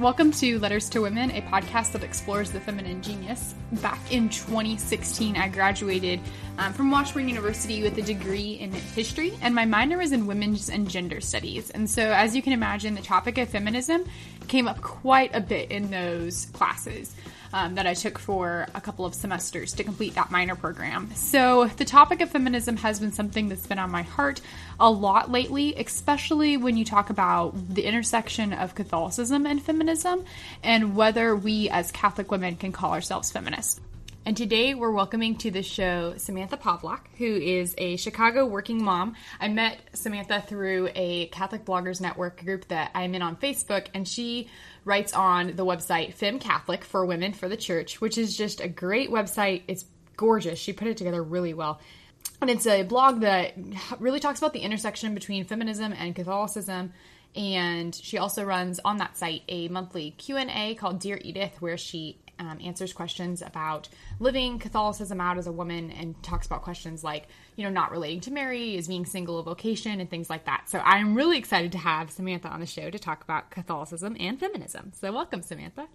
Welcome to Letters to Women, a podcast that explores the feminine genius. Back in 2016, I graduated um, from Washburn University with a degree in history, and my minor was in women's and gender studies. And so, as you can imagine, the topic of feminism came up quite a bit in those classes um, that I took for a couple of semesters to complete that minor program. So, the topic of feminism has been something that's been on my heart a lot lately, especially when you talk about the intersection of Catholicism and feminism and whether we as Catholic women can call ourselves feminists. And today we're welcoming to the show Samantha Povlock, who is a Chicago working mom. I met Samantha through a Catholic Bloggers Network group that I'm in on Facebook, and she writes on the website Fem Catholic for Women for the Church, which is just a great website. It's gorgeous. She put it together really well. And it's a blog that really talks about the intersection between feminism and Catholicism and she also runs on that site a monthly q&a called dear edith where she um, answers questions about living Catholicism out as a woman and talks about questions like, you know, not relating to Mary, is being single a vocation, and things like that. So I'm really excited to have Samantha on the show to talk about Catholicism and feminism. So welcome, Samantha.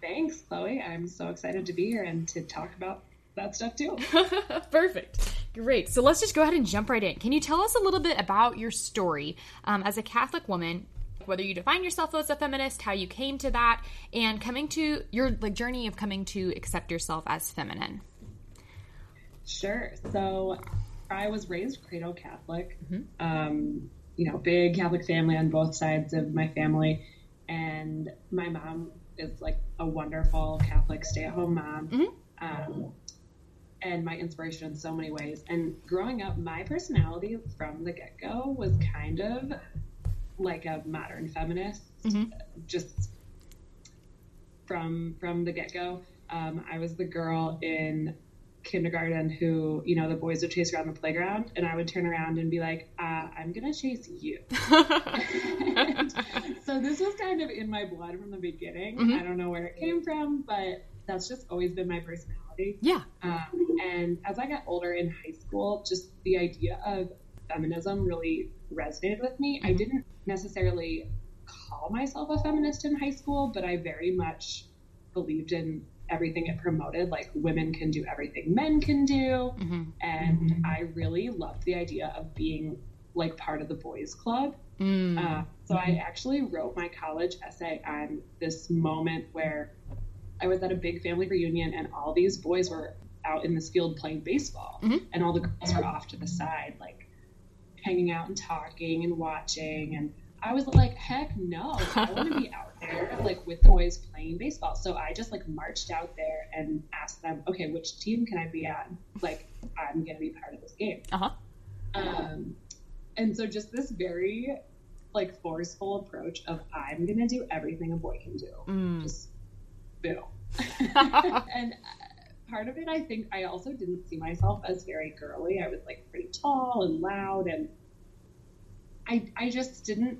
Thanks, Chloe. I'm so excited to be here and to talk about that stuff too. Perfect. Great. So let's just go ahead and jump right in. Can you tell us a little bit about your story um, as a Catholic woman whether you define yourself as a feminist, how you came to that, and coming to your like journey of coming to accept yourself as feminine. Sure. So I was raised cradle Catholic. Mm-hmm. Um, you know, big Catholic family on both sides of my family, and my mom is like a wonderful Catholic stay-at-home mom. Mm-hmm. Um, and my inspiration in so many ways. And growing up, my personality from the get go was kind of like a modern feminist, mm-hmm. just from from the get go. Um, I was the girl in kindergarten who, you know, the boys would chase around the playground, and I would turn around and be like, uh, "I'm gonna chase you." so this was kind of in my blood from the beginning. Mm-hmm. I don't know where it came from, but that's just always been my personality. Yeah. Um, and as I got older in high school, just the idea of feminism really resonated with me. I mm-hmm. didn't necessarily call myself a feminist in high school, but I very much believed in everything it promoted like women can do everything men can do mm-hmm. and mm-hmm. i really loved the idea of being like part of the boys club mm-hmm. uh, so i actually wrote my college essay on this moment where i was at a big family reunion and all these boys were out in this field playing baseball mm-hmm. and all the girls were off to the side like hanging out and talking and watching. And I was like, heck no, I want to be out there like with the boys playing baseball. So I just like marched out there and asked them, okay, which team can I be on? Like, I'm going to be part of this game. Uh huh. Um, and so just this very like forceful approach of I'm going to do everything a boy can do. Mm. Just boom. and part of it, I think I also didn't see myself as very girly. I was like pretty tall and loud, and I I just didn't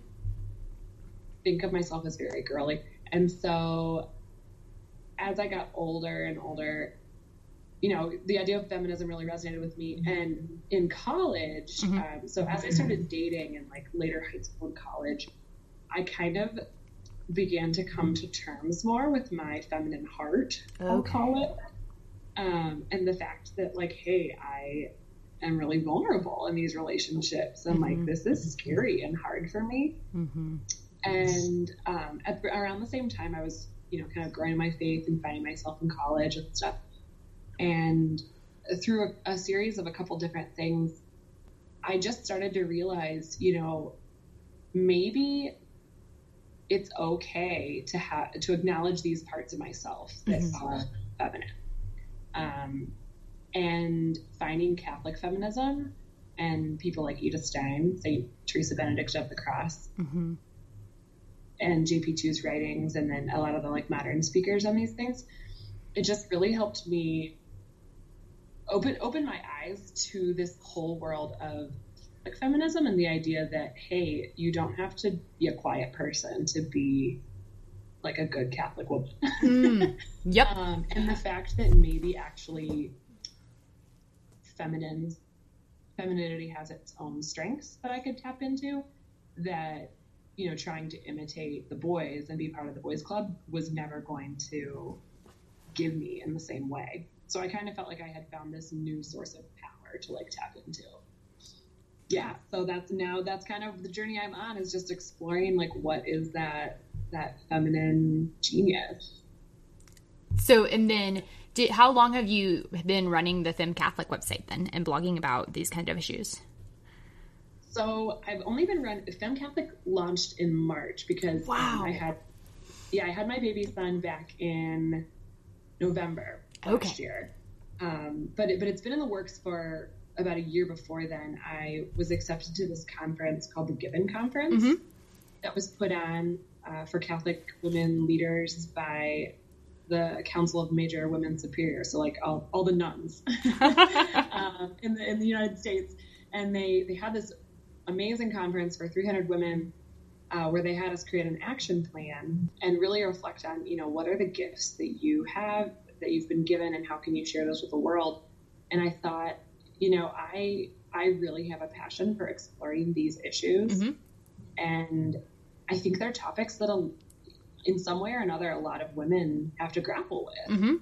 think of myself as very girly. And so as I got older and older, you know, the idea of feminism really resonated with me. And in college, mm-hmm. um, so as I started dating and like later high school and college, I kind of began to come to terms more with my feminine heart, okay. I'll call it um, and the fact that like hey i am really vulnerable in these relationships and mm-hmm. like this is scary and hard for me mm-hmm. and um, at, around the same time i was you know kind of growing my faith and finding myself in college and stuff and through a, a series of a couple different things i just started to realize you know maybe it's okay to have to acknowledge these parts of myself that mm-hmm. are feminine um, and finding Catholic feminism and people like Edith Stein, St. Teresa Benedicta of the Cross, mm-hmm. and JP2's writings, and then a lot of the like modern speakers on these things, it just really helped me open open my eyes to this whole world of like feminism and the idea that hey, you don't have to be a quiet person to be like a good Catholic woman. mm, yep. Um, and the fact that maybe actually feminine femininity has its own strengths that I could tap into that you know, trying to imitate the boys and be part of the boys club was never going to give me in the same way. So I kind of felt like I had found this new source of power to like tap into. Yeah, so that's now that's kind of the journey I'm on is just exploring like what is that that feminine genius. So and then did, how long have you been running the Fem Catholic website then and blogging about these kind of issues? So I've only been run. Fem Catholic launched in March because wow. um, I had, yeah, I had my baby son back in November last okay. year. Um, but it, but it's been in the works for about a year before then. I was accepted to this conference called the Given Conference mm-hmm. that was put on uh, for Catholic women leaders by the Council of Major Women Superiors, so like all, all the nuns um, in the in the United States, and they they had this amazing conference for 300 women uh, where they had us create an action plan and really reflect on, you know, what are the gifts that you have that you've been given and how can you share those with the world? And I thought, you know, I I really have a passion for exploring these issues, mm-hmm. and I think they're topics that, in some way or another, a lot of women have to grapple with. Mm-hmm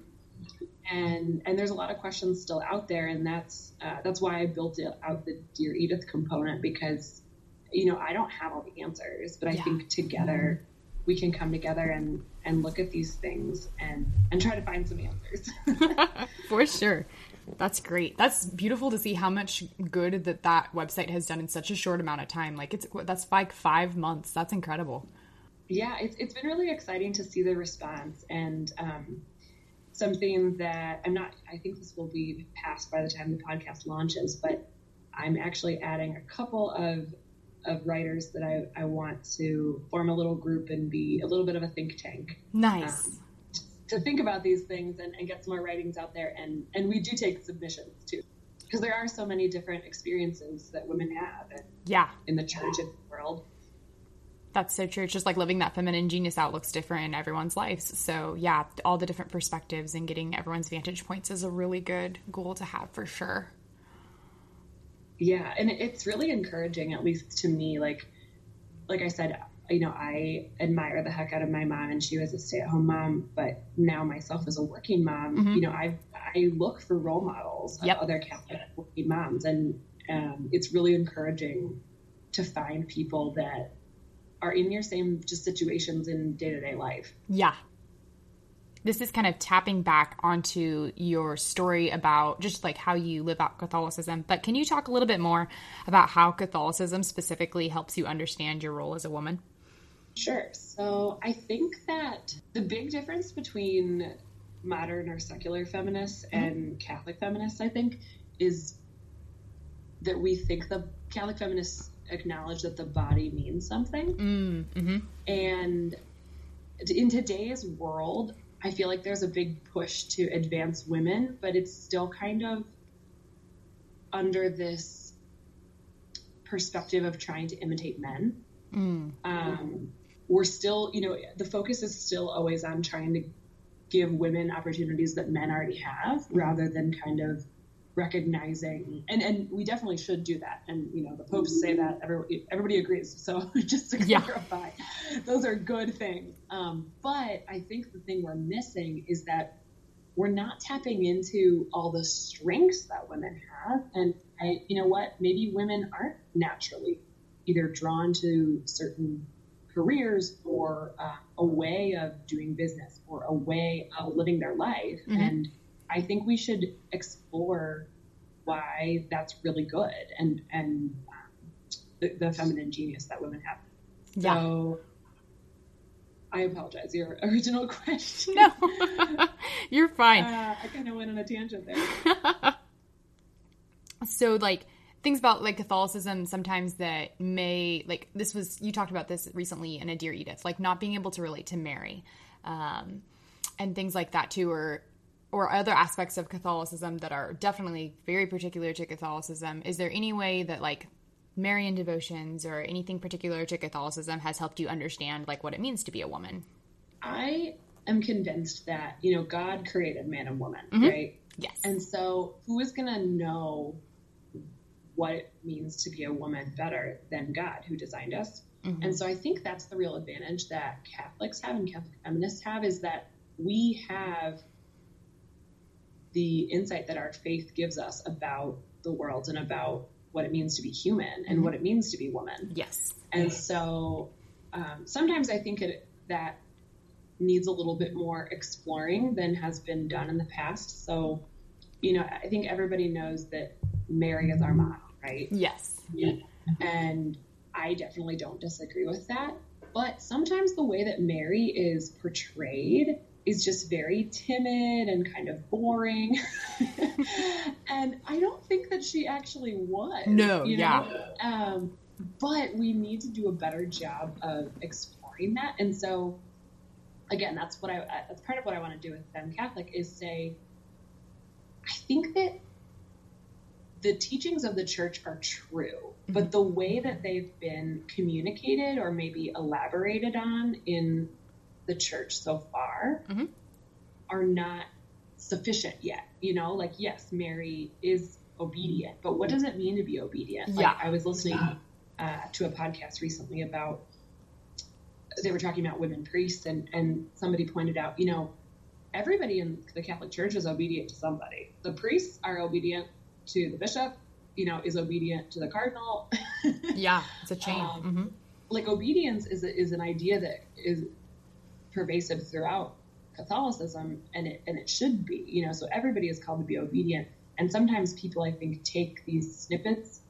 and and there's a lot of questions still out there, and that's uh, that's why I built it out the Dear Edith component because you know I don't have all the answers, but I yeah. think together we can come together and and look at these things and and try to find some answers. For sure. That's great. That's beautiful to see how much good that that website has done in such a short amount of time. Like it's that's like 5 months. That's incredible. Yeah, it's it's been really exciting to see the response and um something that I'm not, I think this will be passed by the time the podcast launches, but I'm actually adding a couple of, of writers that I, I want to form a little group and be a little bit of a think tank. Nice. Um, to think about these things and, and get some more writings out there. And, and we do take submissions too, because there are so many different experiences that women have in, yeah. in the church and the world. That's so true. It's just like living that feminine genius out looks different in everyone's lives. So, yeah, all the different perspectives and getting everyone's vantage points is a really good goal to have for sure. Yeah, and it's really encouraging, at least to me. Like, like I said, you know, I admire the heck out of my mom, and she was a stay-at-home mom. But now myself as a working mom, mm-hmm. you know, I I look for role models yep. of other Catholic working moms, and um, it's really encouraging to find people that are in your same just situations in day to day life. Yeah. This is kind of tapping back onto your story about just like how you live out Catholicism. But can you talk a little bit more about how Catholicism specifically helps you understand your role as a woman? Sure. So I think that the big difference between modern or secular feminists mm-hmm. and Catholic feminists, I think, is that we think the Catholic feminists acknowledge that the body means something. Mm, mm-hmm. And in today's world, I feel like there's a big push to advance women, but it's still kind of under this perspective of trying to imitate men. Mm. Um, we're still, you know, the focus is still always on trying to give women opportunities that men already have rather than kind of recognizing and and we definitely should do that. And you know the popes say that everybody, everybody agrees. So just to clarify yeah. those are good things. Um, but i think the thing we're missing is that we're not tapping into all the strengths that women have. And i you know what? Maybe women aren't naturally either drawn to certain careers or uh, a way of doing business or a way of living their life mm-hmm. and I think we should explore why that's really good and and um, the, the, feminine genius that women have. Yeah. So I apologize. Your original question. No, you're fine. Uh, I kind of went on a tangent there. so like things about like Catholicism sometimes that may like this was you talked about this recently in a Dear Edith, like not being able to relate to Mary, um, and things like that too, or or other aspects of Catholicism that are definitely very particular to Catholicism, is there any way that like Marian devotions or anything particular to Catholicism has helped you understand like what it means to be a woman? I am convinced that, you know, God created man and woman, mm-hmm. right? Yes. And so who is going to know what it means to be a woman better than God who designed us? Mm-hmm. And so I think that's the real advantage that Catholics have and Catholic feminists have is that we have the insight that our faith gives us about the world and about what it means to be human and mm-hmm. what it means to be woman. Yes. And so um, sometimes I think it, that needs a little bit more exploring than has been done in the past. So, you know, I think everybody knows that Mary is our mom, right? Yes. Yeah. And I definitely don't disagree with that. But sometimes the way that Mary is portrayed is just very timid and kind of boring. and I don't think that she actually was. No, yeah. Um, but we need to do a better job of exploring that. And so, again, that's what I that's part of what I want to do with Fem Catholic is say, I think that the teachings of the church are true, mm-hmm. but the way that they've been communicated or maybe elaborated on in the church so far mm-hmm. are not sufficient yet. You know, like, yes, Mary is obedient, but what does it mean to be obedient? Like, yeah. I was listening uh, to a podcast recently about, they were talking about women priests, and, and somebody pointed out, you know, everybody in the Catholic Church is obedient to somebody. The priests are obedient to the bishop, you know, is obedient to the cardinal. yeah, it's a chain. Um, mm-hmm. Like obedience is is an idea that is pervasive throughout Catholicism, and it and it should be, you know. So everybody is called to be obedient, and sometimes people, I think, take these snippets,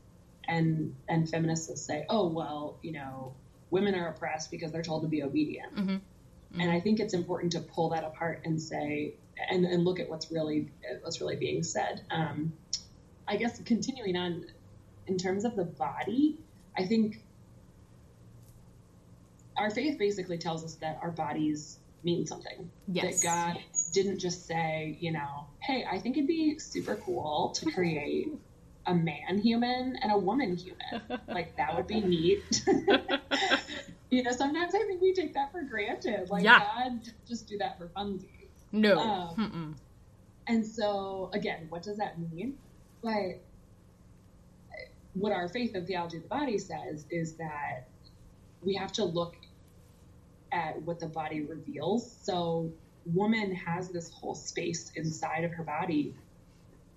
and and feminists will say, oh well, you know, women are oppressed because they're told to be obedient. Mm-hmm. Mm-hmm. And I think it's important to pull that apart and say, and, and look at what's really what's really being said. Um, I guess continuing on in terms of the body, I think our faith basically tells us that our bodies mean something. Yes. That God didn't just say, you know, hey, I think it'd be super cool to create a man human and a woman human. Like that would be neat. you know, sometimes I think we take that for granted. Like yeah. God just do that for funsies. No. Um, and so again, what does that mean? But what our faith and theology of the body says is that we have to look at what the body reveals. So, woman has this whole space inside of her body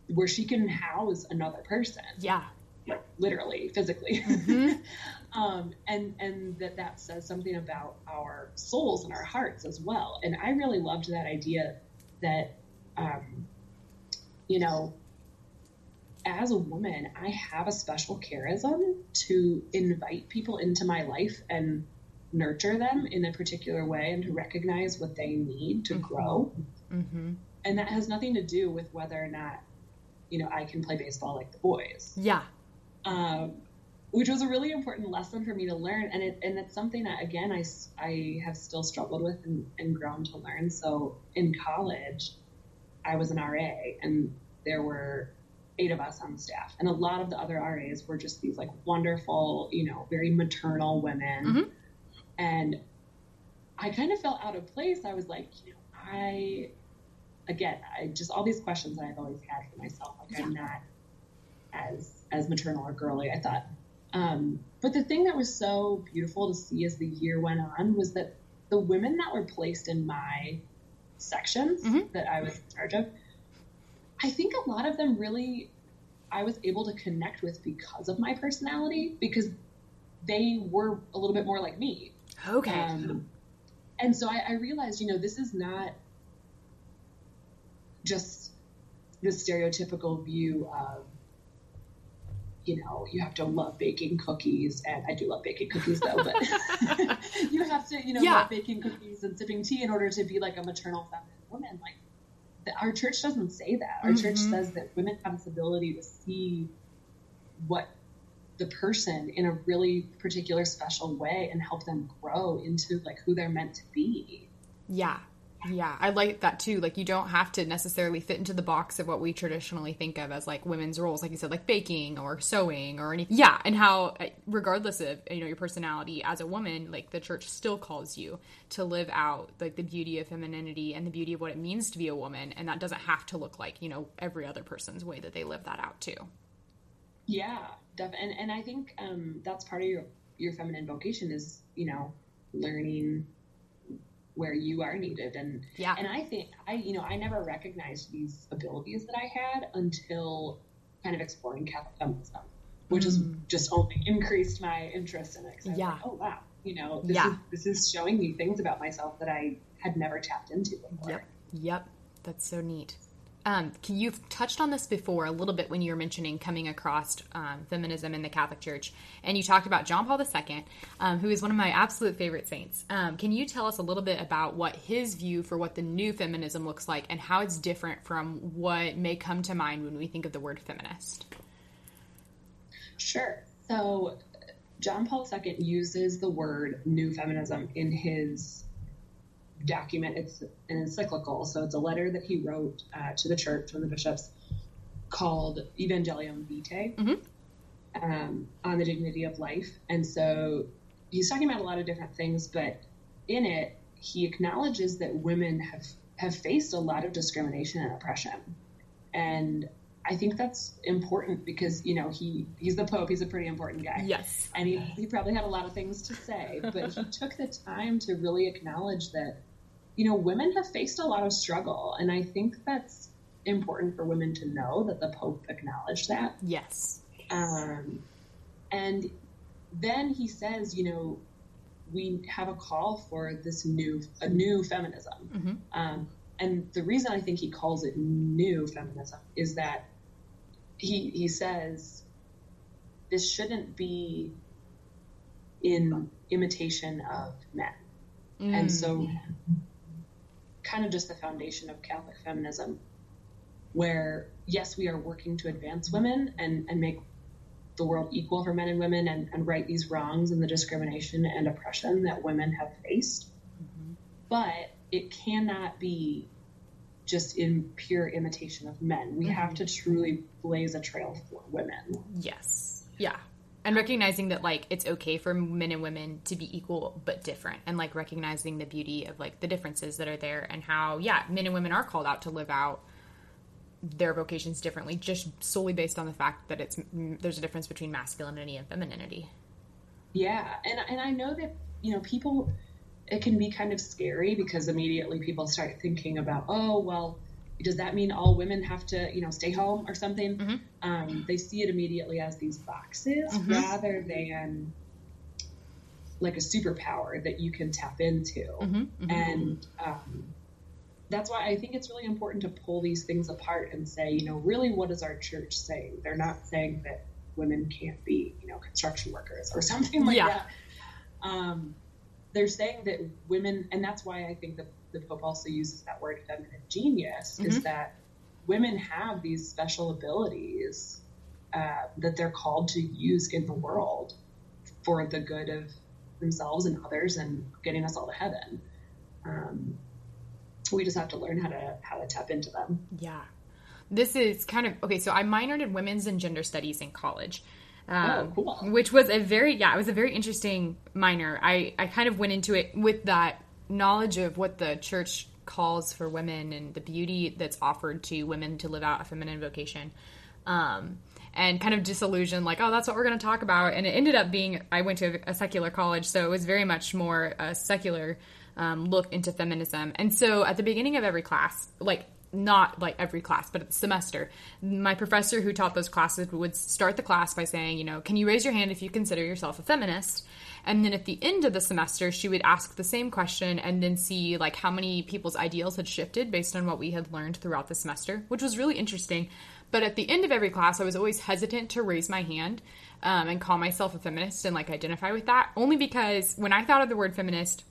where she can house another person. Yeah. Like literally, physically. Mm-hmm. um, and and that that says something about our souls and our hearts as well. And I really loved that idea that, um, you know, as a woman, I have a special charism to invite people into my life and nurture them in a particular way and to recognize what they need to mm-hmm. grow. Mm-hmm. And that has nothing to do with whether or not, you know, I can play baseball like the boys. Yeah. Um, which was a really important lesson for me to learn. And it, and it's something that, again, I, I have still struggled with and, and grown to learn. So in college, I was an RA and there were eight of us on the staff. And a lot of the other RAs were just these like wonderful, you know, very maternal women. Mm-hmm. And I kind of felt out of place. I was like, you know, I, again, I just all these questions that I've always had for myself. Like yeah. I'm not as as maternal or girly. I thought. Um, but the thing that was so beautiful to see as the year went on was that the women that were placed in my sections mm-hmm. that I was in charge of, I think a lot of them really I was able to connect with because of my personality because they were a little bit more like me. Okay. Um, and so I, I realized, you know, this is not just the stereotypical view of you know, you have to love baking cookies, and I do love baking cookies though, but you have to, you know, yeah. love baking cookies and sipping tea in order to be like a maternal feminine woman. Like our church doesn't say that. Our mm-hmm. church says that women have this ability to see what the person in a really particular special way and help them grow into like who they're meant to be. Yeah. Yeah, I like that too. Like you don't have to necessarily fit into the box of what we traditionally think of as like women's roles, like you said, like baking or sewing or anything. Yeah, and how uh, regardless of you know your personality as a woman, like the church still calls you to live out like the beauty of femininity and the beauty of what it means to be a woman, and that doesn't have to look like you know every other person's way that they live that out too. Yeah, definitely. And, and I think um, that's part of your your feminine vocation is, you know, learning where you are needed and yeah and i think i you know i never recognized these abilities that i had until kind of exploring catholic feminism which has Mm. just only increased my interest in it 'cause I was Yeah. like, oh wow you know this, Yeah. is, this is showing me things about myself that i had never tapped into before Yep. Yep. That's so neat. Um, you've touched on this before a little bit when you were mentioning coming across um, feminism in the Catholic Church, and you talked about John Paul II, um, who is one of my absolute favorite saints. Um, can you tell us a little bit about what his view for what the new feminism looks like and how it's different from what may come to mind when we think of the word feminist? Sure. So John Paul II uses the word new feminism in his document. It's an encyclical, so it's a letter that he wrote uh, to the church from the bishops called Evangelium Vitae Mhm. um, on the dignity of life. And so he's talking about a lot of different things, but in it, he acknowledges that women have, have faced a lot of discrimination and oppression. And I think that's important because, you know, he, he's the Pope, he's a pretty important guy Yes. and he, he probably had a lot of things to say, but he took the time to really acknowledge that, you know, women have faced a lot of struggle. And I think that's important for women to know that the Pope acknowledged that. Yes. Um, and then he says, you know, we have a call for this new, a new feminism. Mhm. Um, and the reason I think he calls it new feminism is that he, he says this shouldn't be in imitation of men. And Mm. so, kind of just the foundation of Catholic feminism, where yes, we are working to advance women and, and make the world equal for men and women and, and right these wrongs and the discrimination and oppression that women have faced. Mm-hmm. But it cannot be just in pure imitation of men. We have mm-hmm. to truly blaze a trail for women. Yes. Yeah. And recognizing that like it's okay for men and women to be equal but different and like recognizing the beauty of like the differences that are there and how yeah, men and women are called out to live out their vocations differently just solely based on the fact that it's there's a difference between masculinity and femininity. Yeah, and and I know that you know people, it can be kind of scary because immediately people start thinking about, oh well, does that mean all women have to you know stay home or something? Mhm. Um, they see it immediately as these boxes Mhm. rather than like a superpower that you can tap into. Mm-hmm. And um, that's why I think it's really important to pull these things apart and say, you know, really what is our church saying? They're not saying that women can't be, you know, construction workers or something like Yeah. that. Um, they're saying that women, and that's why I think that the Pope also uses that word feminine genius, is Mhm. that women have these special abilities uh, that they're called to use in the world for the good of themselves and others and getting us all to heaven. Um, we just have to learn how to how to tap into them. Yeah. This is kind of okay. So I minored in women's and gender studies in college. Um, Oh, cool. Which was a very, yeah, it was a very interesting minor. I, I kind of went into it with that knowledge of what the church calls for women and the beauty that's offered to women to live out a feminine vocation. Um, and kind of disillusioned, like, oh, that's what we're going to talk about. And it ended up being, I went to a secular college, so it was very much more a secular um, look into feminism. And so at the beginning of every class, like, not like every class, but at the semester, my professor who taught those classes would start the class by saying, you know, can you raise your hand if you consider yourself a feminist? And then at the end of the semester, she would ask the same question and then see like how many people's ideals had shifted based on what we had learned throughout the semester, which was really interesting. But at the end of every class, I was always hesitant to raise my hand um, and call myself a feminist and like identify with that, only because when I thought of the word feminist,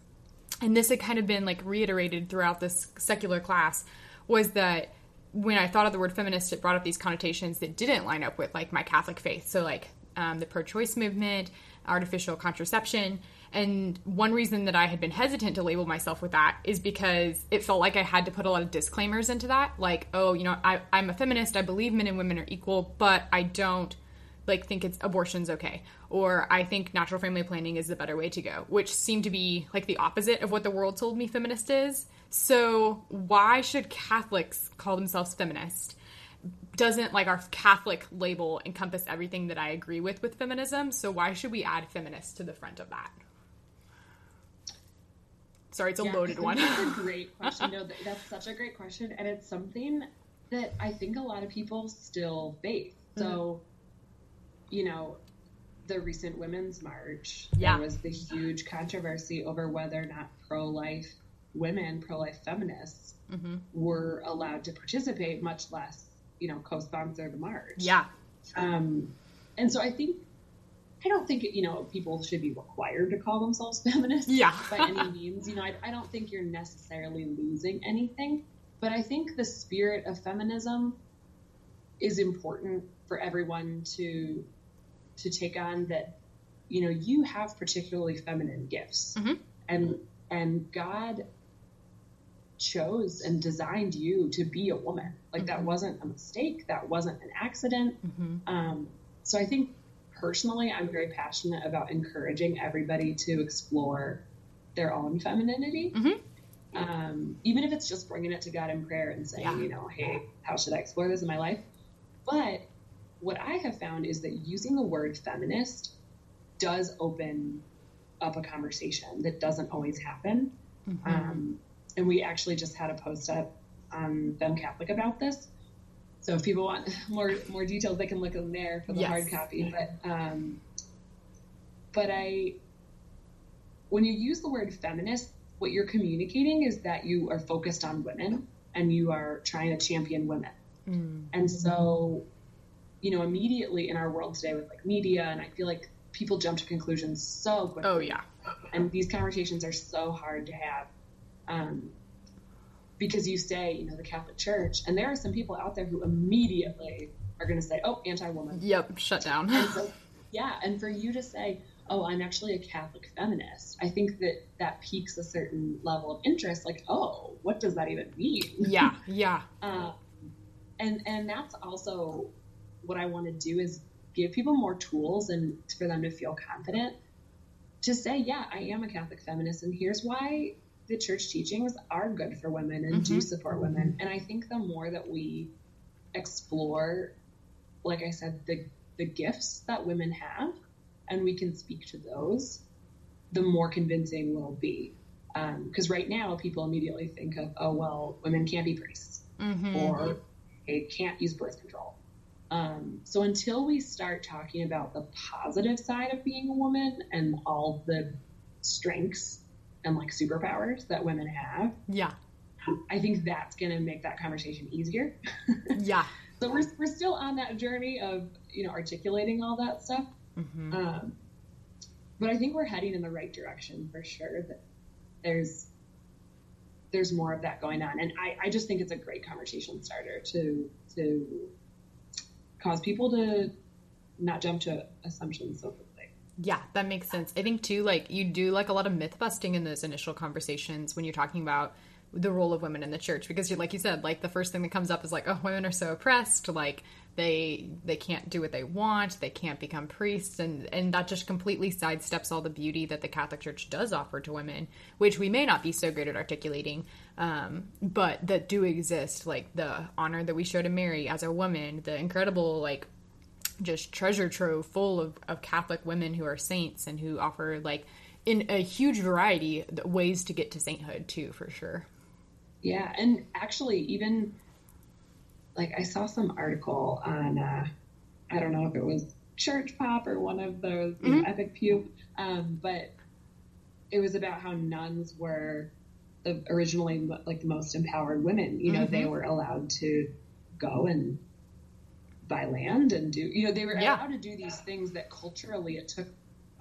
and this had kind of been like reiterated throughout this secular class, was that when I thought of the word feminist, it brought up these connotations that didn't line up with like my Catholic faith. So like um, the pro-choice movement, artificial contraception, and one reason that I had been hesitant to label myself with that is because it felt like I had to put a lot of disclaimers into that, like oh, you know, I, I'm a feminist, I believe men and women are equal, but I don't like think it's abortion's okay or i think natural family planning is the better way to go which seemed to be like the opposite of what the world told me feminist is so why should catholics call themselves feminist doesn't like our Catholic label encompass everything that I agree with with feminism. So why should we add feminist to the front of that? Sorry, it's a Yeah, loaded one. That's a great question. No, that's such a great question, and it's something that I think a lot of people still face. So, Mm-hmm. You know, the recent Women's March, Yeah. there was the huge controversy over whether or not pro-life women, pro-life feminists, Mm-hmm. were allowed to participate, much less, you know, co-sponsor the march. yeah, Um, and so I think, I don't think, you know, people should be required to call themselves feminists yeah, by any means. You know, I, I don't think you're necessarily losing anything, but I think the spirit of feminism is important for everyone to to take on that you know you have particularly feminine gifts Mhm. and and god chose and designed you to be a woman like that Mhm. wasn't a mistake that wasn't an accident hmm um, so I think personally, I'm very passionate about encouraging everybody to explore their own femininity. Mhm. Um, even if it's just bringing it to God in prayer and saying, Yeah. you know, hey, how should I explore this in my life? But what I have found is that using the word feminist does open up a conversation that doesn't always happen. Mm-hmm. Um, and we actually just had a post up on Fem Catholic about this. So if people want more more details, they can look in there for the Yes. hard copy. But um, but I, when you use the word feminist, what you're communicating is that you are focused on women and you are trying to champion women. Mm. And so, you know, immediately in our world today with like media, and I feel like people jump to conclusions so quickly. Oh yeah, and these conversations are so hard to have um, because you say you know the catholic church and there are some people out there who immediately are going to say oh anti-woman. Yep, shut down. and so yeah and for you to say oh i'm actually a catholic feminist i think that that piques a certain level of interest like oh what does that even mean? Yeah, yeah, um, and and that's also what I want to do is give people more tools and for them to feel confident to say, yeah, I am a Catholic feminist, and here's why the church teachings are good for women and do Mhm. support women. And I think the more that we explore, like I said, the the gifts that women have, and we can speak to those, the more convincing we'll be. Because right now, people immediately think of, oh well, women can't be priests hmm or they can't use birth control. Um, so until we start talking about the positive side of being a woman and all the strengths and like superpowers that women have, yeah, I think that's going to make that conversation easier. yeah. So we're, we're still on that journey of, you know, articulating all that stuff. hmm Um, but I think we're heading in the right direction for sure. That there's there's more of that going on, and I, I just think it's a great conversation starter to to cause people to not jump to assumptions so quickly. Yeah, that makes sense. I think too, like you do like a lot of myth busting in those initial conversations when you're talking about the role of women in the church because you like you said, like the first thing that comes up is like, oh, women are so oppressed, like they they can't do what they want, they can't become priests, and and that just completely sidesteps all the beauty that the Catholic Church does offer to women, which we may not be so great at articulating, um, but that do exist, like the honor that we show to Mary as a woman, the incredible like just treasure trove full of, of Catholic women who are saints and who offer like in a huge variety ways to get to sainthood too, for sure. Yeah, and actually, even like I saw some article on uh, I don't know if it was Church Pop or one of those you know, Epic Pew, um, but it was about how nuns were the, originally like the most empowered women. You know, they Mhm. were allowed to go and buy land and do you know they were Yeah. allowed to do these things that culturally it took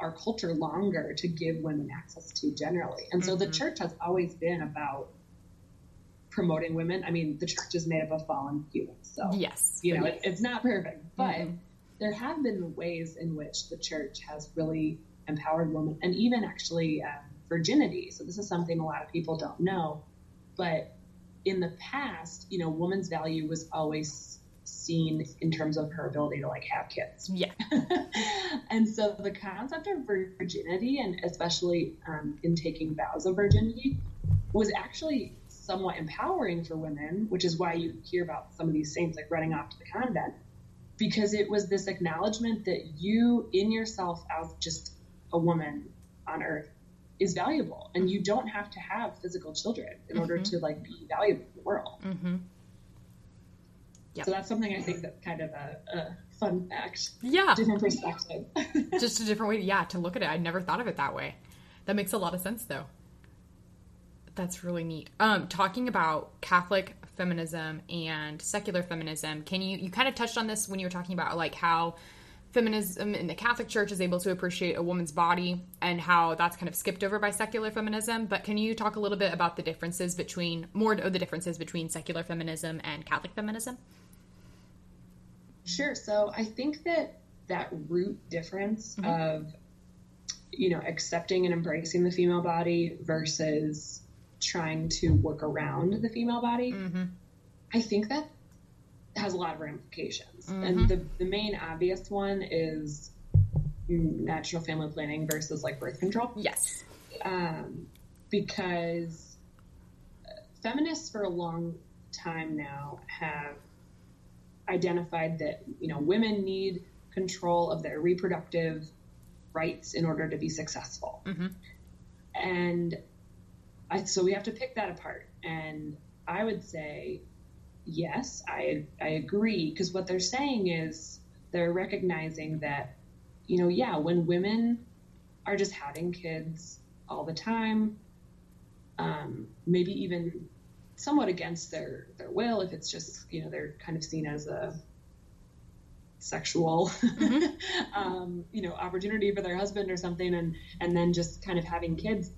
our culture longer to give women access to generally. And so the Mhm. church has always been about promoting women. I mean, the church is made up of fallen humans, so Yes. you know it, it's not perfect, but Mhm. there have been ways in which the church has really empowered women, and even actually um, virginity. So this is something a lot of people don't know, but in the past, you know, woman's value was always seen in terms of her ability to like have kids. Yeah. and so the concept of virginity, and especially um, in taking vows of virginity, was actually somewhat empowering for women, which is why you hear about some of these saints like running off to the convent, because it was this acknowledgement that you in yourself as just a woman on earth is valuable and you don't have to have physical children in order Mm-hmm. to like be valuable in the world. Mm-hmm. Yep. So that's something I think that's kind of a, a fun fact, Yeah. different perspective. Just a different way, yeah, to look at it. I'd never thought of it that way. That makes a lot of sense, though. That's really neat. Um, talking about Catholic feminism and secular feminism, can you you kind of touched on this when you were talking about like how feminism in the Catholic Church is able to appreciate a woman's body and how that's kind of skipped over by secular feminism. But can you talk a little bit about the differences between more of the differences between secular feminism and Catholic feminism? Sure. So I think that that root difference of, you know, accepting and embracing the female body versus trying to work around the female body, I think that has a lot of ramifications. And the, the main obvious one is natural family planning versus like birth control Yes. um, because feminists for a long time now have identified that you know women need control of their reproductive rights in order to be successful Mhm. and I, so we have to pick that apart and i would say yes i i agree because what they're saying is they're recognizing that you know yeah when women are just having kids all the time, um, maybe even somewhat against their, their will, if it's just, you know, they're kind of seen as a sexual, um, you know, opportunity for their husband or something, and, and then just kind of having kids.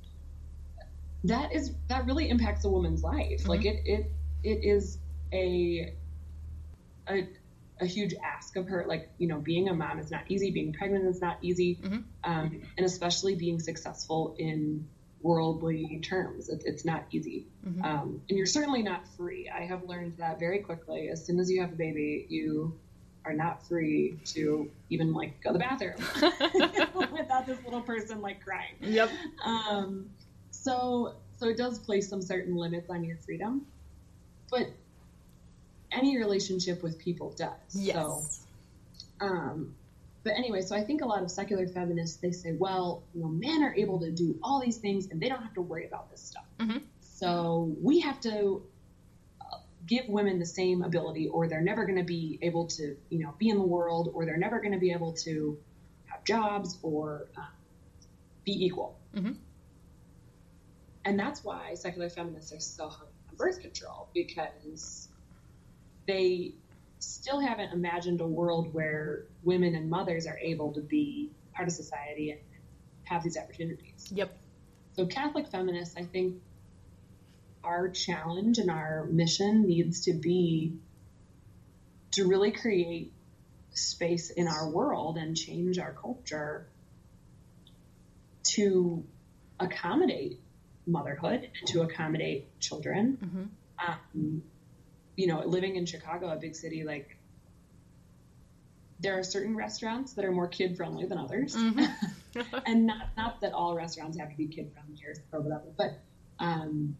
That is, that really impacts a woman's life. Like it, it, it is a, a, a huge ask of her. Like, you know, being a mom is not easy. Being pregnant is not easy um, and especially being successful in worldly terms. It, it's not easy. Um, and you're certainly not free. I have learned that very quickly. As soon as you have a baby, you are not free to even like go to the bathroom without this little person like crying. Yep. Um, so, so it does place some certain limits on your freedom, but any relationship with people does. Yes. So, um, but anyway, so I think a lot of secular feminists they say, well, you know, men are able to do all these things and they don't have to worry about this stuff. Mhm. So we have to uh, give women the same ability, or they're never going to be able to, you know, be in the world, or they're never going to be able to have jobs or uh, be equal. Mhm. And that's why secular feminists are so hung on birth control because they still haven't imagined a world where women and mothers are able to be part of society and have these opportunities. Yep. So, Catholic feminists, I think our challenge and our mission needs to be to really create space in our world and change our culture to accommodate motherhood and to accommodate children. Um, you know, living in Chicago, a big city, like there are certain restaurants that are more kid friendly than others, and not not that all restaurants have to be kid friendly or, or whatever, but um,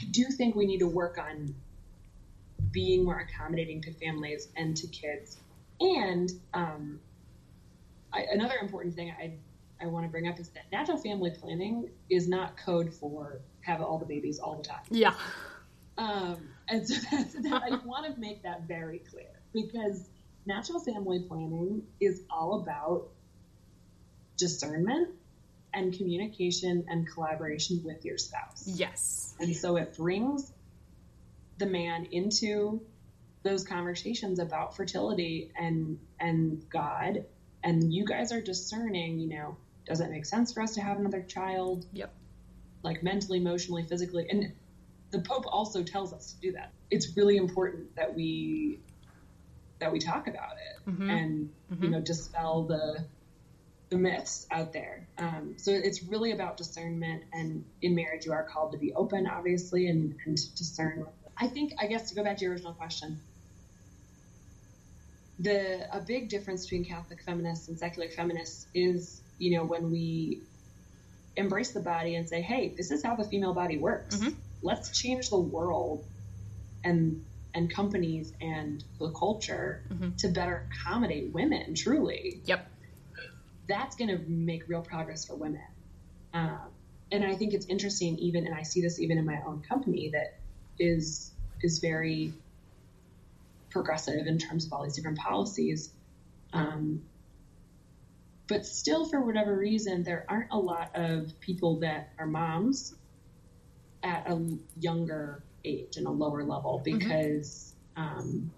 I do think we need to work on being more accommodating to families and to kids. And um, I, another important thing I I want to bring up is that natural family planning is not code for have all the babies all the time. Yeah. Um, and so that's, that, I want to make that very clear because natural family planning is all about discernment and communication and collaboration with your spouse. Yes. And so it brings the man into those conversations about fertility and and God and you guys are discerning, you know, does it make sense for us to have another child? Yep. Like mentally, emotionally, physically. And the Pope also tells us to do that. It's really important that we that we talk about it Mhm. and you know dispel the the myths out there. Um, so it's really about discernment, and in marriage, you are called to be open, obviously, and, and to discern. I think, I guess, to go back to your original question, the a big difference between Catholic feminists and secular feminists is, you know, when we embrace the body and say, "Hey, this is how the female body works," let's change the world and and companies and the culture Mm-hmm. to better accommodate women truly. Yep. that's going to make real progress for women. Um, and i think it's interesting even and i see this even in my own company that is is very progressive in terms of all these different policies. Um, but still for whatever reason there aren't a lot of people that are moms at a younger age and a lower level because um,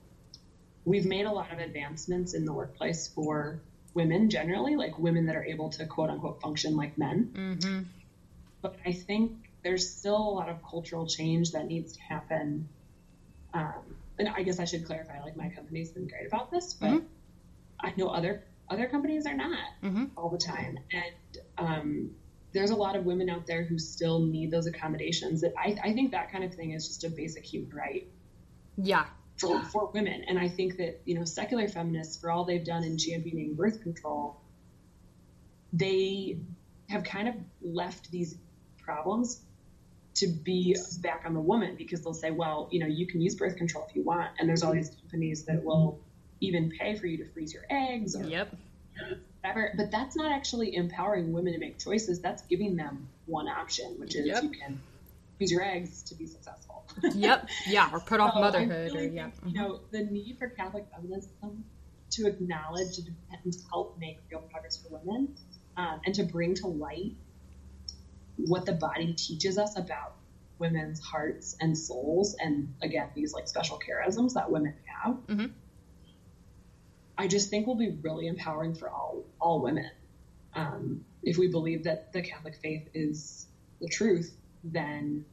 we've made a lot of advancements in the workplace for women generally, like women that are able to quote unquote function like men. Mm-hmm. But I think there's still a lot of cultural change that needs to happen. Um, and I guess I should clarify, like my company's been great about this, but Mhm. I know other other companies are not Mhm. all the time, and um, there's a lot of women out there who still need those accommodations. That I, I think that kind of thing is just a basic human right Yeah. for, for women. And I think that, you know, secular feminists, for all they've done in championing birth control, they have kind of left these problems to be back on the woman because they'll say, well, you know, you can use birth control if you want. And there's all these companies that will even pay for you to freeze your eggs or Yep. whatever. But that's not actually empowering women to make choices. That's giving them one option, which is Yep. you can use your eggs to be successful. Yep. Yeah. Or put off So motherhood. really or yeah. You know, the need for Catholic feminism to acknowledge and help make real progress for women um, and to bring to light what the body teaches us about women's hearts and souls and again these like special charisms that women have Mhm. I just think will be really empowering for all all women um, if we believe that the catholic faith is the truth then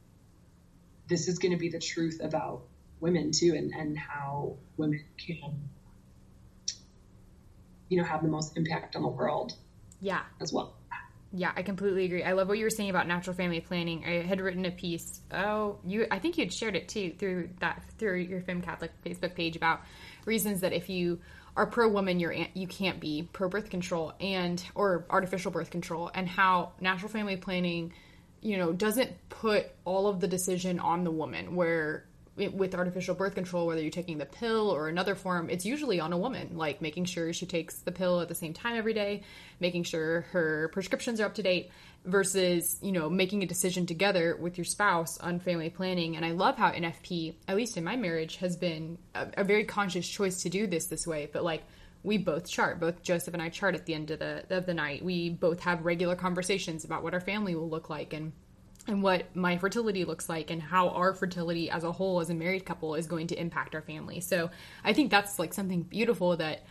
this is going to be the truth about women too and, and how women can you know have the most impact on the world Yeah. as well Yeah, I completely agree. I love what you were saying about natural family planning. I had written a piece. Oh, you I think you had shared it too through that through your Fem Catholic Facebook page about reasons that if you are pro woman, you're you can't be pro birth control and or artificial birth control, and how natural family planning, you know, doesn't put all of the decision on the woman. Where with artificial birth control, whether you're taking the pill or another form, it's usually on a woman, like making sure she takes the pill at the same time every day, making sure her prescriptions are up to date, versus, you know, making a decision together with your spouse on family planning. And I love how NFP, at least in my marriage, has been a, a very conscious choice to do this this way. But like, we both chart. Both Joseph and I chart at the end of the of the night. We both have regular conversations about what our family will look like and and what my fertility looks like and how our fertility as a whole as a married couple is going to impact our family. So I think that's like something beautiful that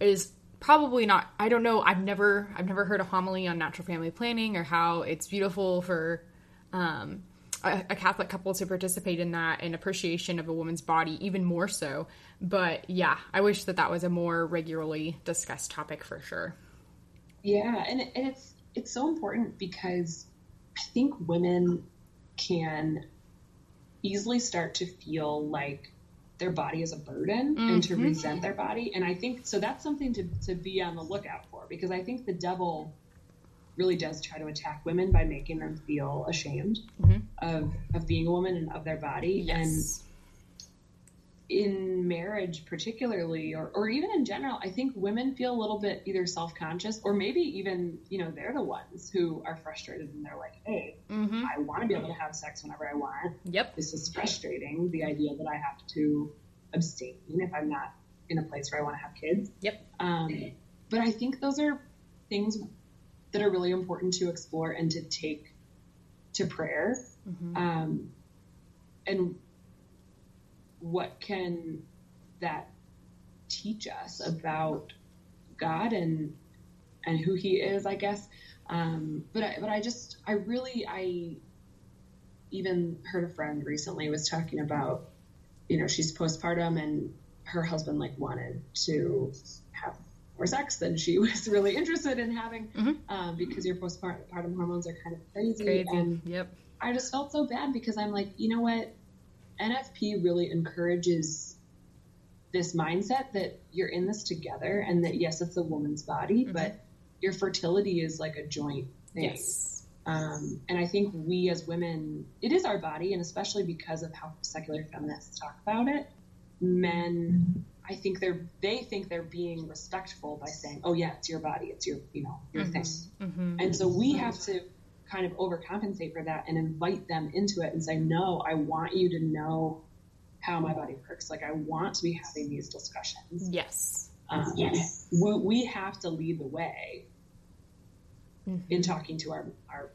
is probably not I don't know, I've never I've never heard a homily on natural family planning or how it's beautiful for um a, Catholic couple to participate in that and appreciation of a woman's body even more so. But yeah, I wish that that was a more regularly discussed topic for sure. Yeah, and it's it's so important because I think women can easily start to feel like their body is a burden and to mm-hmm. resent their body. And I think so that's something to, to be on the lookout for because I think the devil really does try to attack women by making them feel ashamed mm-hmm. of, of being a woman and of their body. And Yes. In marriage particularly or, or even in general i think women feel a little bit either self-conscious or maybe even you know they're the ones who are frustrated and they're like hey Mhm. i want to be able to have sex whenever i want Yep. this is frustrating the idea that i have to abstain if i'm not in a place where i want to have kids Yep. um, but i think those are things that are really important to explore and to take to prayer um, and what can that teach us about God and and who He is, I guess. Um, but I, but I just I really I even heard a friend recently was talking about you know she's postpartum and her husband like wanted to have more sex than she was really interested in having Mhm. um, because your postpartum hormones are kind of crazy, Crazy. and Yep. I just felt so bad because I'm like, you know what? NFP really encourages this mindset that you're in this together and that yes, it's a woman's body, Mm-hmm. but your fertility is like a joint thing. Yes. Um, and I think we as women, it is our body, and especially because of how secular feminists talk about it, men, I think they're they think they're being respectful by saying, "Oh yeah, it's your body, it's your you know your Mm-hmm. thing," and so we have to kind of overcompensate for that and invite them into it and say, "No, I want you to know how my body works. Like I want to be having these discussions." Yes. Um, we, we have to lead the way in talking to our our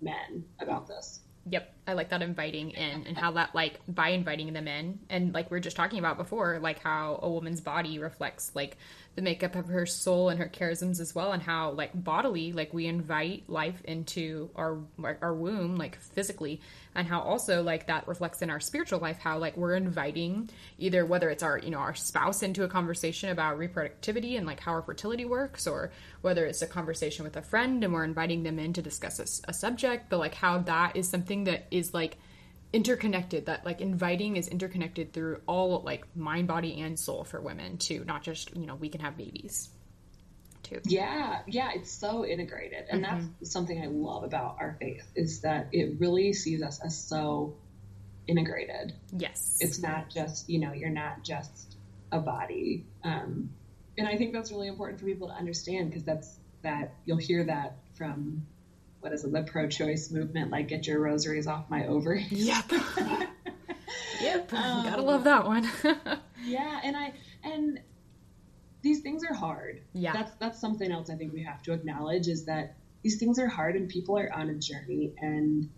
men about this. Yep, I like that inviting in and how that like by inviting them in and like we are just talking about before, like how a woman's body reflects like the makeup of her soul and her charisms as well, and how like bodily like we invite life into our our womb like physically, and how also like that reflects in our spiritual life, how like we're inviting either whether it's our you know our spouse into a conversation about reproductivity and like how our fertility works, or whether it's a conversation with a friend and we're inviting them in to discuss a subject, but like how that is something that is like interconnected that like inviting is interconnected through all like mind body and soul for women too not just you know we can have babies too. Yeah, yeah, it's so integrated, and that's something I love about our faith is that it really sees us as so integrated. yes. It's not just you know you're not just a body, um, and I think that's really important for people to understand because that's that you'll hear that from what is it the pro-choice movement like get your rosaries off my ovaries. yep yep Um, gotta love that one Yeah, and I and these things are hard. Yeah. That's that's something else I think we have to acknowledge is that these things are hard and people are on a journey and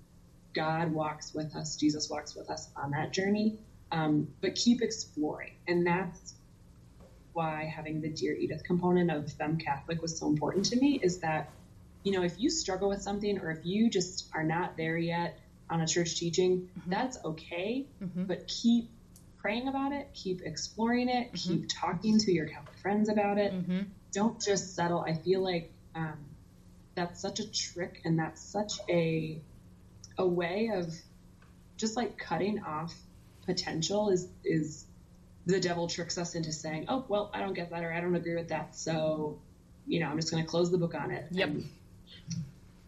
God walks with us, Jesus walks with us on that journey. Um, but keep exploring. And that's why having the Dear Edith component of Fem Catholic was so important to me is that, you know, if you struggle with something or if you just are not there yet on a church teaching, mm-hmm. that's okay. Mm-hmm. But keep praying about it, keep exploring it, mm-hmm. keep talking to your Catholic friends about it. Don't just settle. I feel like um, that's such a trick and that's such a a way of just like cutting off potential is is the devil tricks us into saying, "Oh, well, I don't get that or I don't agree with that, so you know, I'm just going to close the book on it." Yep. And,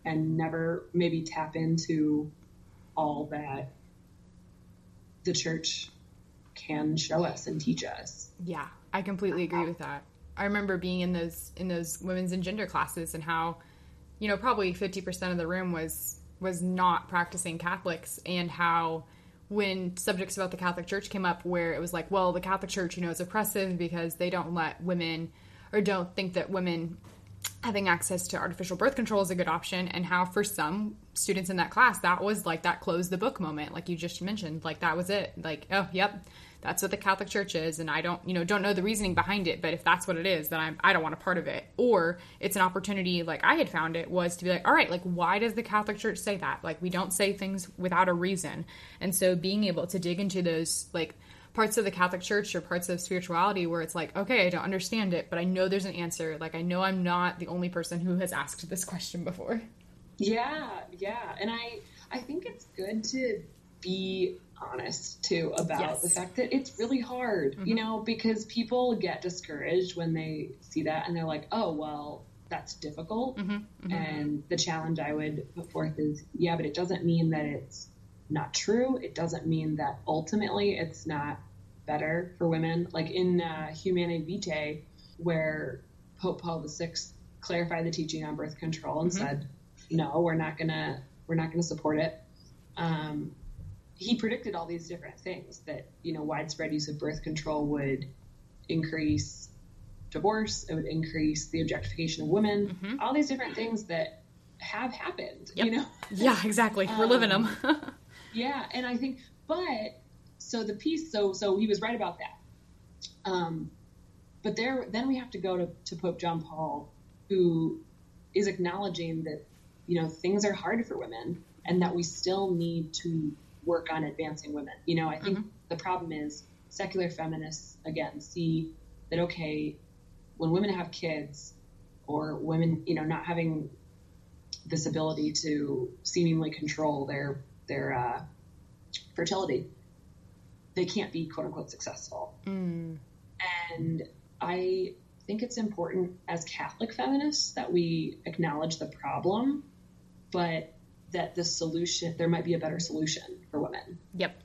and never maybe tap into all that the church can show us and teach us. Yeah, I completely agree with that. I remember being in those in those women's and gender classes and how, you know, probably fifty percent of the room was was not practicing Catholics and how when subjects about the Catholic Church came up where it was like, well, the Catholic Church, you know, is oppressive because they don't let women or don't think that women having access to artificial birth control is a good option and how for some students in that class that was like that close the book moment like you just mentioned like that was it. Like oh yep that's what the catholic church is and i don't you know don't know the reasoning behind it but if that's what it is then I'm, i don't want a part of it. Or it's an opportunity like i had found it was to be like all right like why does the catholic church say that? Like we don't say things without a reason. And so being able to dig into those like parts of the Catholic Church or parts of spirituality where it's like, okay, I don't understand it, but I know there's an answer. Like, I know I'm not the only person who has asked this question before. Yeah, yeah, and I I think it's good to be honest too about Yes. the fact that it's really hard, you mm-hmm. know, because people get discouraged when they see that and they're like, "Oh, well, that's difficult." Mm-hmm, mm-hmm. And the challenge I would put forth is, yeah, but it doesn't mean that it's not true. It doesn't mean that ultimately it's not better for women. Like in uh, Humanae Vitae, where Pope Paul VI clarified the teaching on birth control and said, "No, we're not gonna we're not gonna support it." Um, he predicted all these different things that you know widespread use of birth control would increase divorce, it would increase the objectification of women, all these different things that have happened. You know, Yeah, exactly. We're living them. yeah, and I think, but so the piece, so so he was right about that. Um, but there, then we have to go to, to Pope John Paul, who is acknowledging that you know things are hard for women, and that we still need to work on advancing women. You know, I think the problem is secular feminists again see that okay, when women have kids, or women, you know, not having this ability to seemingly control their their uh, fertility, they can't be quote unquote successful. And I think it's important as Catholic feminists that we acknowledge the problem but that the solution there might be a better solution for women. Yep.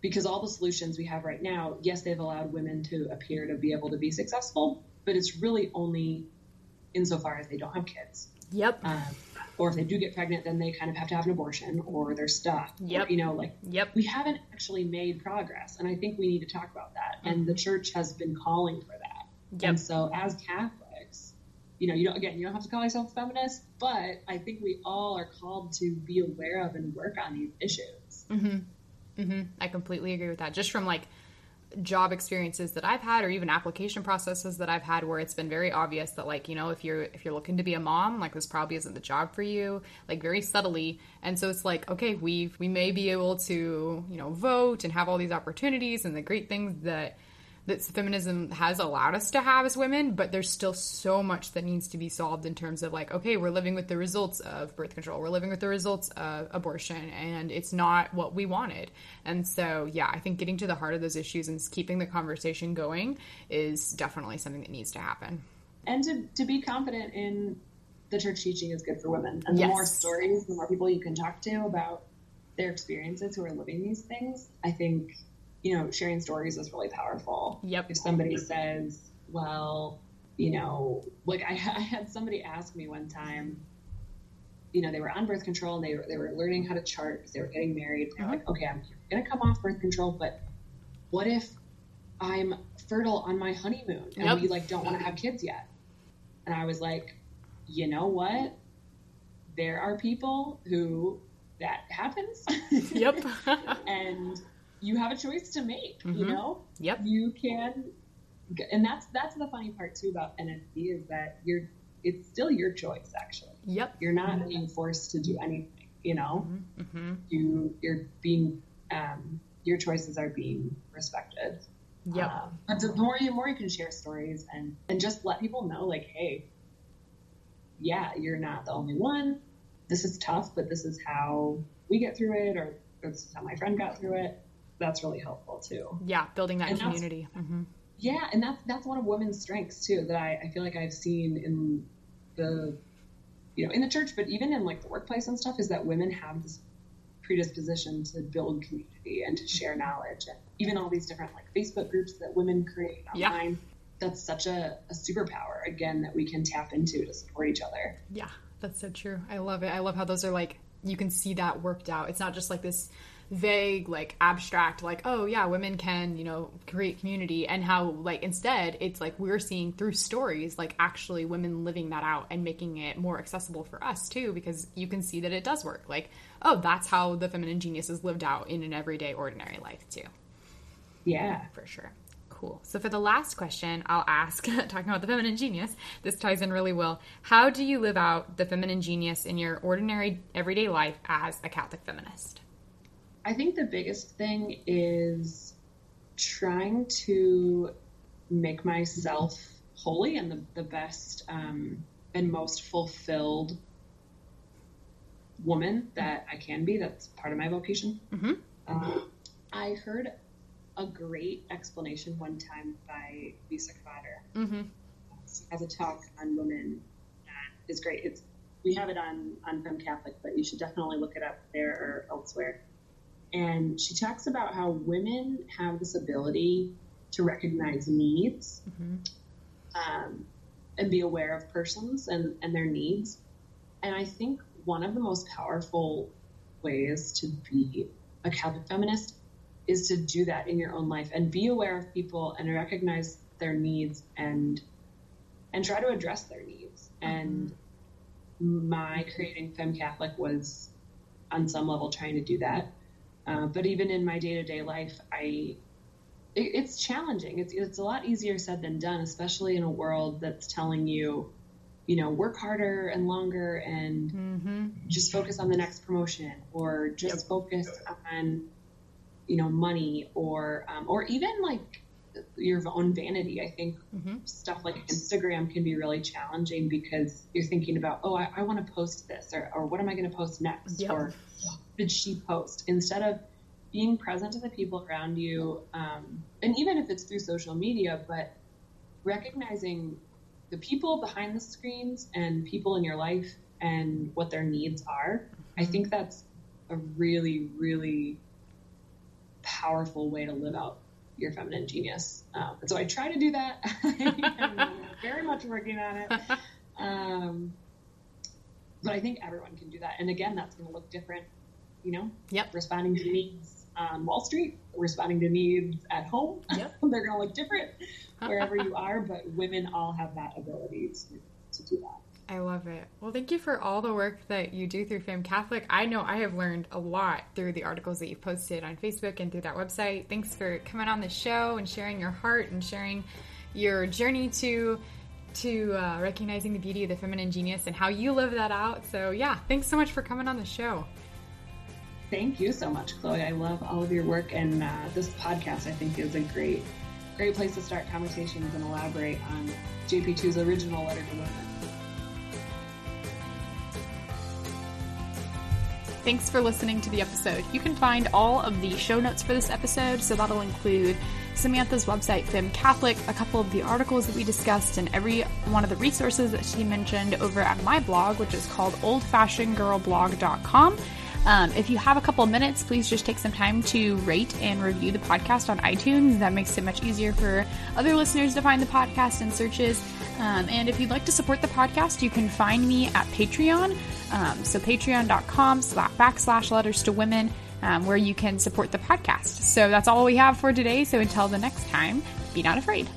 Because all the solutions we have right now, yes, they've allowed women to appear to be able to be successful, but it's really only insofar as they don't have kids. Yep. Um, or if they do get pregnant, then they kind of have to have an abortion or they're stuck. Yep. Or, you know, like Yep. we haven't actually made progress. And I think we need to talk about that. And the church has been calling for that. Yep. And so as Catholics, you know, you don't, again, you don't have to call yourself a feminist, but I think we all are called to be aware of and work on these issues. Mhm. hmm I completely agree with that. Just from like job experiences that I've had or even application processes that I've had where it's been very obvious that like, you know, if you're if you're looking to be a mom, like this probably isn't the job for you, like very subtly. And so it's like, okay, we we may be able to, you know, vote and have all these opportunities and the great things that that feminism has allowed us to have as women, but there's still so much that needs to be solved in terms of like, okay, we're living with the results of birth control, we're living with the results of abortion, and it's not what we wanted. And so, yeah, I think getting to the heart of those issues and keeping the conversation going is definitely something that needs to happen. And to, to be confident in the church teaching is good for women. And the Yes. more stories, the more people you can talk to about their experiences who are living these things, I think, you know, sharing stories is really powerful. Yep. If somebody says, well, you know, like I, I had somebody ask me one time, you know, they were on birth control and they were, they were learning how to chart because they were getting married. They're like, uh-huh. okay, I'm going to come off birth control, but what if I'm fertile on my honeymoon and Yep. we like don't want to have kids yet? And I was like, you know what? There are people who that happens. Yep. and you have a choice to make, you Mhm. know? yep. You can and that's that's the funny part too about NFP is that you're it's still your choice actually. Yep. You're not being forced to do anything, you know? hmm You you're being um your choices are being respected. Yep. Um, but the more you more you can share stories and and just let people know like, hey, yeah, you're not the only one. This is tough, but this is how we get through it, or this is how my friend got through it. That's really helpful too. yeah. Building that and community. hmm Yeah, and that's that's one of women's strengths too that I, I feel like I've seen in the you know in the church, but even in like the workplace and stuff, is that women have this predisposition to build community and to share knowledge, and even all these different like Facebook groups that women create Yeah. online. That's such a, a superpower again that we can tap into to support each other. Yeah, that's so true. I love it. I love how those are like you can see that worked out. It's not just like this vague, like abstract, like oh yeah, women can you know create community, and how like instead it's like we're seeing through stories like actually women living that out and making it more accessible for us too, because you can see that it does work. Like oh, that's how the feminine genius is lived out in an everyday, ordinary life too Yeah. for sure. Cool. So for the last question, I'll ask, talking about the feminine genius, this ties in really well. How do you live out the feminine genius in your ordinary everyday life as a Catholic feminist? I think the biggest thing is trying to make myself holy and the, the best um, and most fulfilled woman that I can be. That's part of my vocation. Mhm. Um, I heard a great explanation one time by Lisa Kvader. Mm-hmm. She has a talk on women that is great. It's we have it on on Fem Catholic, but you should definitely look it up there or elsewhere. And she talks about how women have this ability to recognize needs um, and be aware of persons and, and their needs. And I think one of the most powerful ways to be a Catholic feminist is to do that in your own life and be aware of people and recognize their needs and and try to address their needs. And my creating Fem Catholic was on some level trying to do that. Uh, but even in my day to day life, I it, it's challenging. It's it's a lot easier said than done, especially in a world that's telling you, you know, work harder and longer and Mm-hmm. just focus on the next promotion or just focus on you know money or um, or even like your own vanity i think Mhm. stuff like instagram can be really challenging because you're thinking about oh i, I want to post this or, or what am i going to post next Yep. or did she post instead of being present to the people around you um, and even if it's through social media but recognizing the people behind the screens and people in your life and what their needs are. I think that's a really, really powerful way to live out your feminine genius. Um, and so I try to do that. I'm very much working on it. Um, but I think everyone can do that. And again, that's going to look different, you know? Yep. Responding to needs on Wall Street, responding to needs at home. Yep. They're going to look different wherever you are, but women all have that ability to, to do that. I love it. Well, thank you for all the work that you do through Fem Catholic. I know I have learned a lot through the articles that you've posted on Facebook and through that website. Thanks for coming on the show and sharing your heart and sharing your journey to to uh, recognizing the beauty of the feminine genius and how you live that out. So, yeah, thanks so much for coming on the show. Thank you so much, Chloe. I love all of your work, and uh, this podcast I think is a great, great place to start conversations and elaborate on JP2's original letter to women. Thanks for listening to the episode. You can find all of the show notes for this episode, so that'll include Samantha's website, Fem Catholic, a couple of the articles that we discussed, and every one of the resources that she mentioned over at my blog, which is called oldfashionedgirlblog.com. Um, if you have a couple minutes, please just take some time to rate and review the podcast on iTunes. That makes it much easier for other listeners to find the podcast in searches. Um, and if you'd like to support the podcast, you can find me at Patreon. Um, so patreon.com slash backslash letters to women, um, where you can support the podcast. So that's all we have for today. So until the next time, be not afraid.